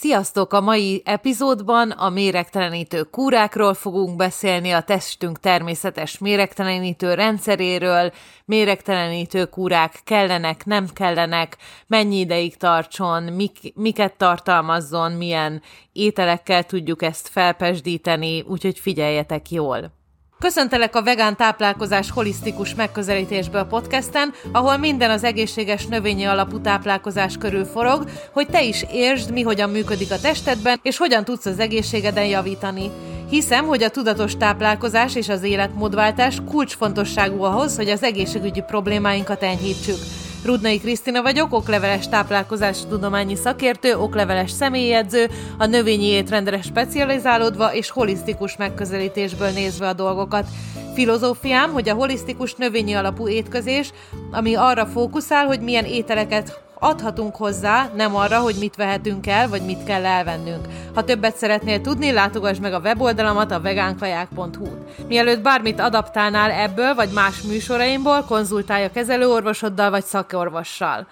Sziasztok! A mai epizódban a méregtelenítő kúrákról fogunk beszélni, a testünk természetes méregtelenítő rendszeréről, méregtelenítő kúrák kellenek, nem kellenek, mennyi ideig tartson, mik, miket tartalmazzon, milyen ételekkel tudjuk ezt felpesdíteni, úgyhogy figyeljetek jól! Köszöntelek a vegán táplálkozás holisztikus megközelítésből podcasten, ahol minden az egészséges növényi alapú táplálkozás körül forog, hogy te is értsd, mi hogyan működik a testedben, és hogyan tudsz az egészségeden javítani. Hiszem, hogy a tudatos táplálkozás és az életmódváltás kulcsfontosságú ahhoz, hogy az egészségügyi problémáinkat enyhítsük. Rudnai Krisztina vagyok, okleveles táplálkozás tudományi szakértő, okleveles személyedző, a növényi étrendre specializálódva és holisztikus megközelítésből nézve a dolgokat. Filozófiám, hogy a holisztikus növényi alapú étkezés, ami arra fókuszál, hogy milyen ételeket adhatunk hozzá, nem arra, hogy mit vehetünk el, vagy mit kell elvennünk. Ha többet szeretnél tudni, látogass meg a weboldalamat a vegánkaják.hu. Mielőtt bármit adaptálnál ebből, vagy más műsoraimból, konzultálj a kezelőorvosoddal, vagy szakorvossal.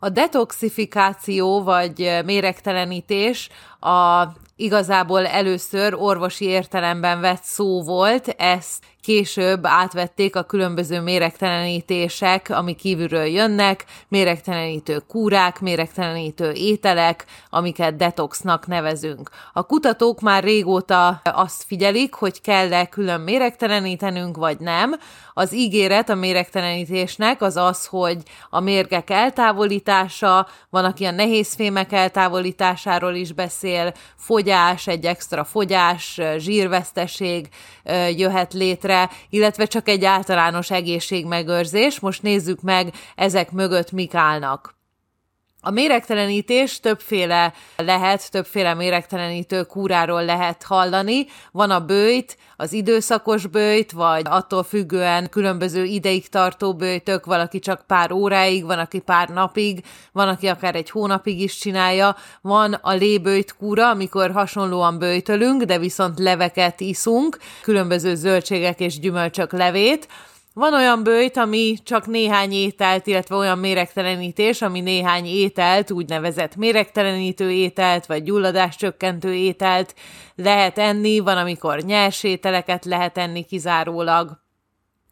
A detoxifikáció vagy méregtelenítés a igazából először orvosi értelemben vett szó volt, ezt később átvették a különböző méregtelenítések, ami kívülről jönnek, méregtelenítő kúrák, méregtelenítő ételek, amiket detoxnak nevezünk. A kutatók már régóta azt figyelik, hogy kell-e külön méregtelenítenünk, vagy nem. Az ígéret a méregtelenítésnek az az, hogy a mérgek eltávolítása, van, aki a nehézfémek eltávolításáról is beszél, fogyás, egy extra fogyás, zsírveszteség jöhet létre, illetve csak egy általános egészségmegőrzés. Most nézzük meg, ezek mögött mik állnak. A méregtelenítés többféle lehet, többféle méregtelenítő kúráról lehet hallani. Van a bőjt, az időszakos bőjt, vagy attól függően különböző ideig tartó bőjtök, valaki csak pár óráig, van, aki pár napig, van, aki akár egy hónapig is csinálja. Van a lébőjt kúra, amikor hasonlóan bőjtölünk, de viszont leveket iszunk, különböző zöldségek és gyümölcsök levét, van olyan bőjt, ami csak néhány ételt, illetve olyan méregtelenítés, ami néhány ételt, úgynevezett méregtelenítő ételt, vagy gyulladáscsökkentő ételt lehet enni, van, amikor nyers ételeket lehet enni kizárólag.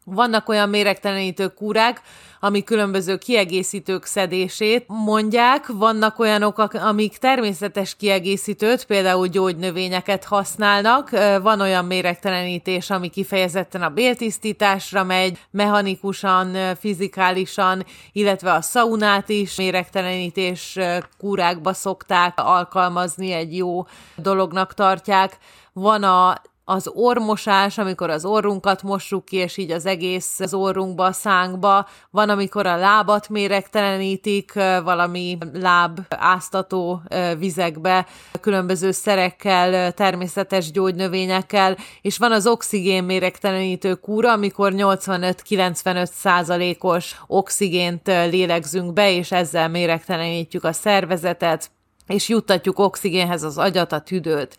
Vannak olyan méregtelenítő kúrák, ami különböző kiegészítők szedését mondják. Vannak olyanok, amik természetes kiegészítőt, például gyógynövényeket használnak. Van olyan méregtelenítés, ami kifejezetten a béltisztításra megy, mechanikusan, fizikálisan, illetve a szaunát is méregtelenítés kúrákba szokták alkalmazni, egy jó dolognak tartják. Van a az ormosás, amikor az orrunkat mossuk ki, és így az egész az orrunkba, a szánkba. Van, amikor a lábat méregtelenítik valami láb áztató vizekbe, különböző szerekkel, természetes gyógynövényekkel, és van az oxigén méregtelenítő kúra, amikor 85-95 százalékos oxigént lélegzünk be, és ezzel méregtelenítjük a szervezetet, és juttatjuk oxigénhez az agyat, a tüdőt.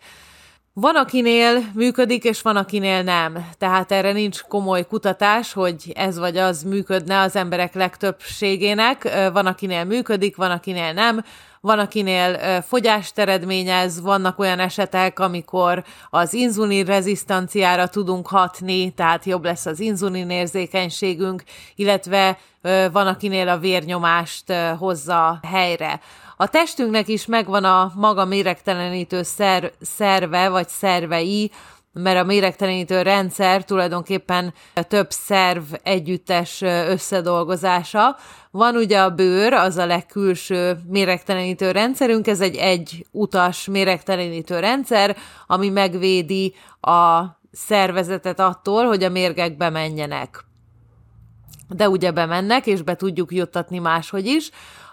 Van, akinél működik, és van, akinél nem. Tehát erre nincs komoly kutatás, hogy ez vagy az működne az emberek legtöbbségének. Van, akinél működik, van, akinél nem. Van, akinél fogyást eredményez, vannak olyan esetek, amikor az inzulin rezisztanciára tudunk hatni, tehát jobb lesz az inzulin érzékenységünk, illetve van, akinél a vérnyomást hozza helyre. A testünknek is megvan a maga méregtelenítő szer, szerve, vagy szervei, mert a méregtelenítő rendszer tulajdonképpen több szerv együttes összedolgozása. Van ugye a bőr, az a legkülső méregtelenítő rendszerünk, ez egy egy utas méregtelenítő rendszer, ami megvédi a szervezetet attól, hogy a mérgek bemenjenek. De ugye bemennek, és be tudjuk juttatni máshogy is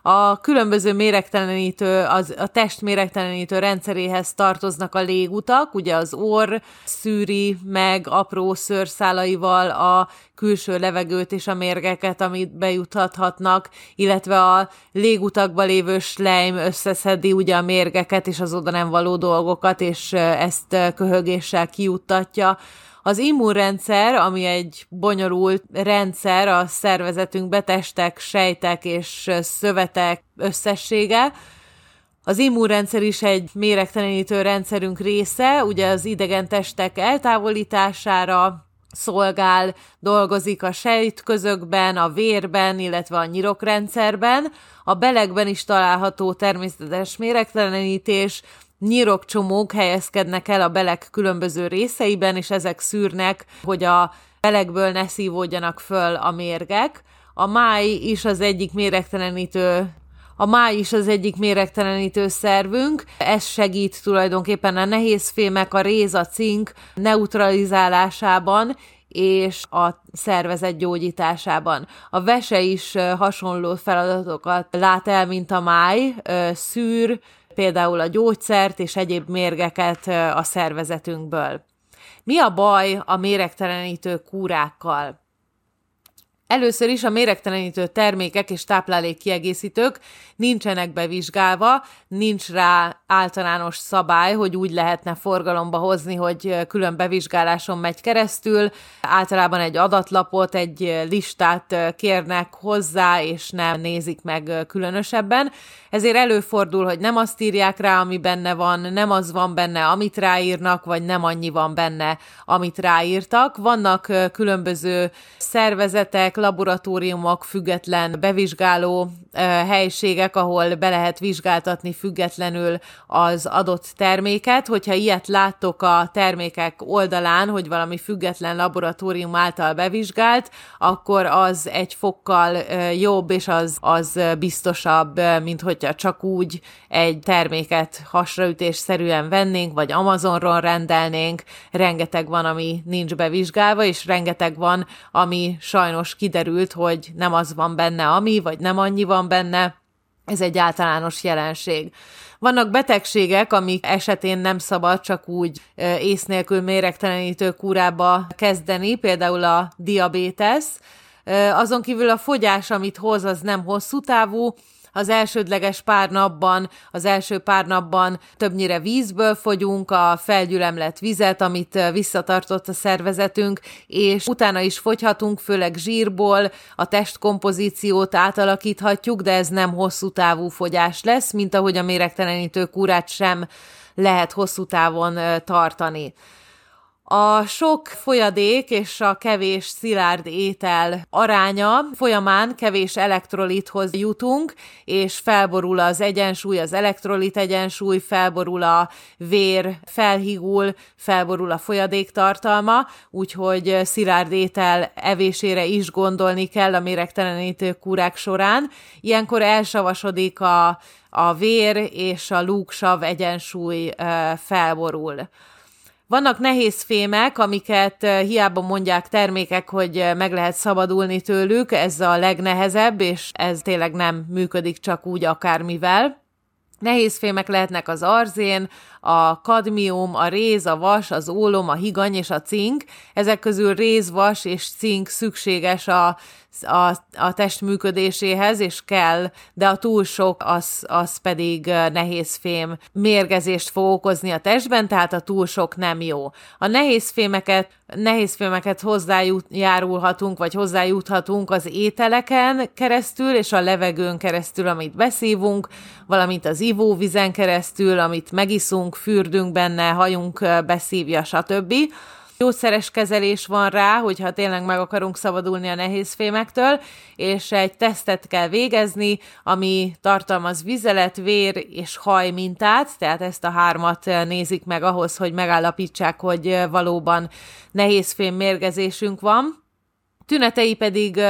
a különböző méregtelenítő, az, a test méregtelenítő rendszeréhez tartoznak a légutak, ugye az orr szűri meg apró szőrszálaival a külső levegőt és a mérgeket, amit bejuthathatnak, illetve a légutakba lévő slejm összeszedi ugye a mérgeket és az oda nem való dolgokat, és ezt köhögéssel kiuttatja. Az immunrendszer, ami egy bonyolult rendszer a szervezetünk betestek, sejtek és szövetek összessége, Az immunrendszer is egy méregtelenítő rendszerünk része, ugye az idegen testek eltávolítására, szolgál, dolgozik a sejtközökben, a vérben, illetve a nyirokrendszerben. A belegben is található természetes méregtelenítés, nyirokcsomók helyezkednek el a beleg különböző részeiben, és ezek szűrnek, hogy a belegből ne szívódjanak föl a mérgek. A máj is az egyik méregtelenítő a máj is az egyik méregtelenítő szervünk, ez segít tulajdonképpen a nehéz fémek, a réz, a cink neutralizálásában, és a szervezet gyógyításában. A vese is hasonló feladatokat lát el, mint a máj, szűr például a gyógyszert és egyéb mérgeket a szervezetünkből. Mi a baj a méregtelenítő kúrákkal? Először is a méregtelenítő termékek és táplálékkiegészítők nincsenek bevizsgálva, nincs rá általános szabály, hogy úgy lehetne forgalomba hozni, hogy külön bevizsgáláson megy keresztül. Általában egy adatlapot, egy listát kérnek hozzá, és nem nézik meg különösebben. Ezért előfordul, hogy nem azt írják rá, ami benne van, nem az van benne, amit ráírnak, vagy nem annyi van benne, amit ráírtak. Vannak különböző szervezetek, laboratóriumok, független bevizsgáló helységek, ahol be lehet vizsgáltatni függetlenül az adott terméket. Hogyha ilyet láttok a termékek oldalán, hogy valami független laboratórium által bevizsgált, akkor az egy fokkal jobb, és az, az biztosabb, mint hogyha csak úgy egy terméket hasraütésszerűen vennénk, vagy Amazonról rendelnénk. Rengeteg van, ami nincs bevizsgálva, és rengeteg van, ami sajnos kiderült, hogy nem az van benne, ami, vagy nem annyi van benne. Ez egy általános jelenség. Vannak betegségek, amik esetén nem szabad csak úgy ész nélkül méregtelenítő kúrába kezdeni, például a diabétesz. Azon kívül a fogyás, amit hoz, az nem hosszú távú, az elsődleges pár napban, az első pár napban többnyire vízből fogyunk, a felgyülemlett vizet, amit visszatartott a szervezetünk, és utána is fogyhatunk, főleg zsírból, a testkompozíciót átalakíthatjuk, de ez nem hosszú távú fogyás lesz, mint ahogy a méregtelenítő kúrát sem lehet hosszú távon tartani. A sok folyadék és a kevés szilárd étel aránya folyamán kevés elektrolithoz jutunk, és felborul az egyensúly, az elektrolit egyensúly, felborul a vér, felhigul, felborul a folyadék tartalma, úgyhogy szilárd étel evésére is gondolni kell a méregtelenítő kúrák során. Ilyenkor elsavasodik a, a vér és a lúgsav egyensúly felborul. Vannak nehéz fémek, amiket eh, hiába mondják termékek, hogy eh, meg lehet szabadulni tőlük, ez a legnehezebb, és ez tényleg nem működik csak úgy akármivel. Nehéz fémek lehetnek az arzén, a kadmium, a réz, a vas, az ólom, a higany és a cink. Ezek közül réz, vas és cink szükséges a a, a test működéséhez, és kell, de a túl sok, az, az pedig nehéz fém mérgezést fog okozni a testben, tehát a túl sok nem jó. A nehéz fémeket, nehéz fémeket hozzájárulhatunk, vagy hozzájuthatunk az ételeken keresztül, és a levegőn keresztül, amit beszívunk, valamint az ivóvizen keresztül, amit megiszunk, fürdünk benne, hajunk beszívja, stb. Gyógyszeres kezelés van rá, hogyha tényleg meg akarunk szabadulni a nehéz fémektől, és egy tesztet kell végezni, ami tartalmaz vizelet, vér és haj mintát, tehát ezt a hármat nézik meg ahhoz, hogy megállapítsák, hogy valóban nehéz fém mérgezésünk van. Tünetei pedig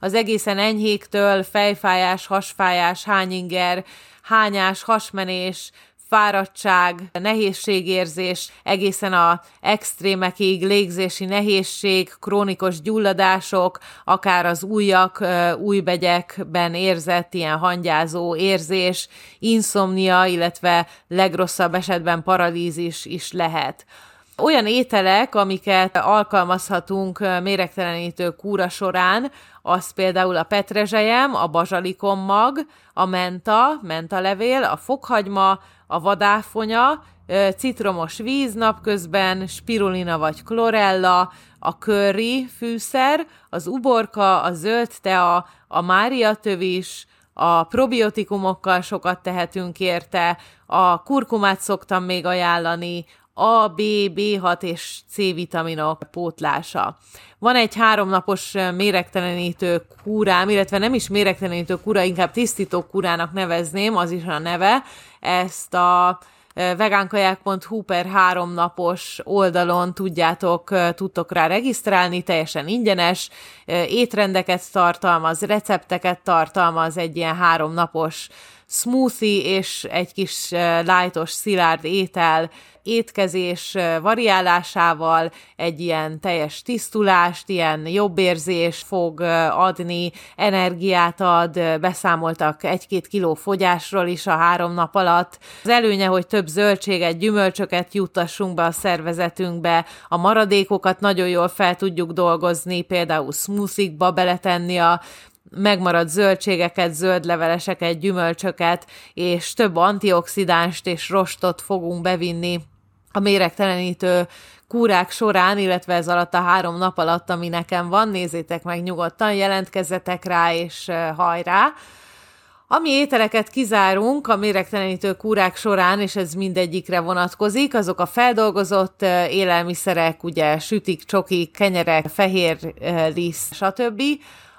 az egészen enyhéktől fejfájás, hasfájás, hányinger, hányás, hasmenés, fáradtság, nehézségérzés, egészen a extrémekig, légzési nehézség, krónikus gyulladások, akár az újak, újbegyekben érzett ilyen hangyázó érzés, inszomnia, illetve legrosszabb esetben paralízis is lehet. Olyan ételek, amiket alkalmazhatunk méregtelenítő kúra során, az például a petrezselyem, a bazsalikom mag, a menta, mentalevél, a fokhagyma, a vadáfonya, citromos víz napközben, spirulina vagy klorella, a curry fűszer, az uborka, a zöld tea, a mária tövis, a probiotikumokkal sokat tehetünk érte, a kurkumát szoktam még ajánlani, a, B, B6 és C vitaminok pótlása. Van egy háromnapos méregtelenítő kúrám, illetve nem is méregtelenítő kúra, inkább tisztító kúrának nevezném, az is a neve. Ezt a vegánkaják.hu per háromnapos oldalon tudjátok, tudtok rá regisztrálni, teljesen ingyenes, étrendeket tartalmaz, recepteket tartalmaz, egy ilyen háromnapos smoothie és egy kis lightos, szilárd étel, étkezés variálásával egy ilyen teljes tisztulást, ilyen jobb érzés fog adni, energiát ad, beszámoltak egy-két kiló fogyásról is a három nap alatt. Az előnye, hogy több zöldséget, gyümölcsöket juttassunk be a szervezetünkbe, a maradékokat nagyon jól fel tudjuk dolgozni, például smoothie-ba beletenni a megmaradt zöldségeket, zöldleveleseket, gyümölcsöket, és több antioxidánst és rostot fogunk bevinni a méregtelenítő kúrák során, illetve ez alatt a három nap alatt, ami nekem van, nézzétek meg nyugodtan, jelentkezzetek rá, és hajrá! Ami ételeket kizárunk a méregtelenítő kúrák során, és ez mindegyikre vonatkozik, azok a feldolgozott élelmiszerek, ugye sütik, csokik, kenyerek, fehér liszt, stb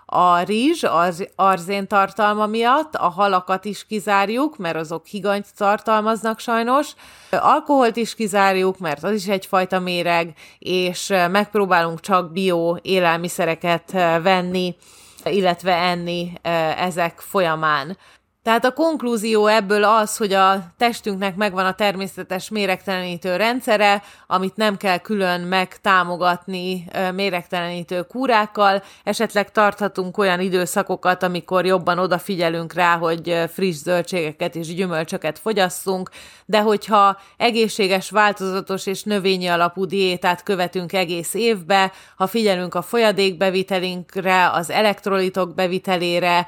a rizs az arzén tartalma miatt, a halakat is kizárjuk, mert azok higanyt tartalmaznak sajnos, alkoholt is kizárjuk, mert az is egyfajta méreg, és megpróbálunk csak bio élelmiszereket venni, illetve enni ezek folyamán. Tehát a konklúzió ebből az, hogy a testünknek megvan a természetes méregtelenítő rendszere, amit nem kell külön megtámogatni méregtelenítő kúrákkal, esetleg tarthatunk olyan időszakokat, amikor jobban odafigyelünk rá, hogy friss zöldségeket és gyümölcsöket fogyasszunk, de hogyha egészséges, változatos és növényi alapú diétát követünk egész évbe, ha figyelünk a folyadékbevitelünkre, az elektrolitok bevitelére,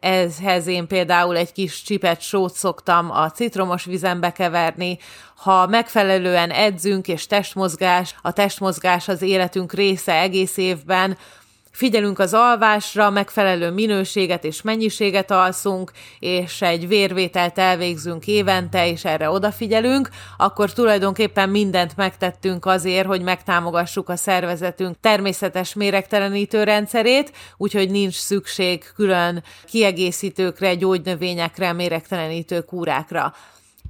ezhez én például például egy kis csipet sót szoktam a citromos vizembe keverni, ha megfelelően edzünk és testmozgás, a testmozgás az életünk része egész évben, figyelünk az alvásra, megfelelő minőséget és mennyiséget alszunk, és egy vérvételt elvégzünk évente, és erre odafigyelünk, akkor tulajdonképpen mindent megtettünk azért, hogy megtámogassuk a szervezetünk természetes méregtelenítő rendszerét, úgyhogy nincs szükség külön kiegészítőkre, gyógynövényekre, méregtelenítő kúrákra.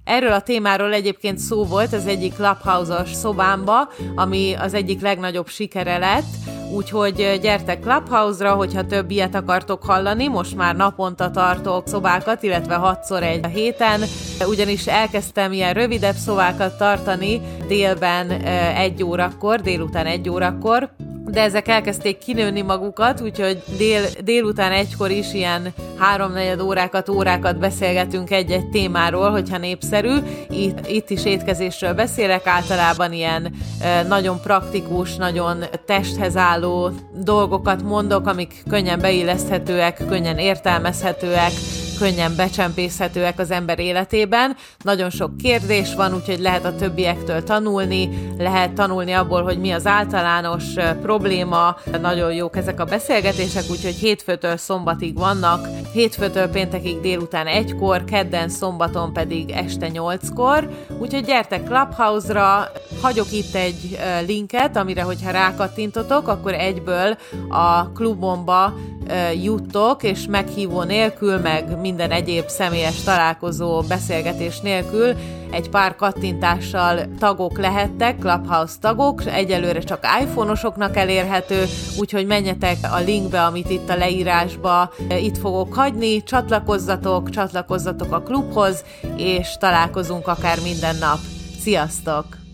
Erről a témáról egyébként szó volt az egyik Clubhouse-os szobámba, ami az egyik legnagyobb sikere lett, úgyhogy gyertek Clubhouse-ra, hogyha több ilyet akartok hallani, most már naponta tartok szobákat, illetve hatszor egy a héten, ugyanis elkezdtem ilyen rövidebb szobákat tartani délben egy órakor, délután egy órakor, de ezek elkezdték kinőni magukat, úgyhogy dél, délután egykor is ilyen háromnegyed órákat, órákat beszélgetünk egy-egy témáról, hogyha népszerű. Itt, itt is étkezésről beszélek, általában ilyen nagyon praktikus, nagyon testhez álló dolgokat mondok, amik könnyen beilleszthetőek, könnyen értelmezhetőek, könnyen becsempészhetőek az ember életében. Nagyon sok kérdés van, úgyhogy lehet a többiektől tanulni, lehet tanulni abból, hogy mi az általános probléma. Nagyon jók ezek a beszélgetések, úgyhogy hétfőtől szombatig vannak, hétfőtől péntekig délután egykor, kedden szombaton pedig este nyolckor. Úgyhogy gyertek Clubhouse-ra, hagyok itt egy linket, amire hogyha rákattintotok, akkor egyből a klubomba juttok, és meghívó nélkül, meg minden egyéb személyes találkozó, beszélgetés nélkül egy pár kattintással tagok lehettek, Clubhouse tagok, egyelőre csak iPhone-osoknak elérhető, úgyhogy menjetek a linkbe, amit itt a leírásba itt fogok hagyni, csatlakozzatok, csatlakozzatok a klubhoz, és találkozunk akár minden nap. Sziasztok!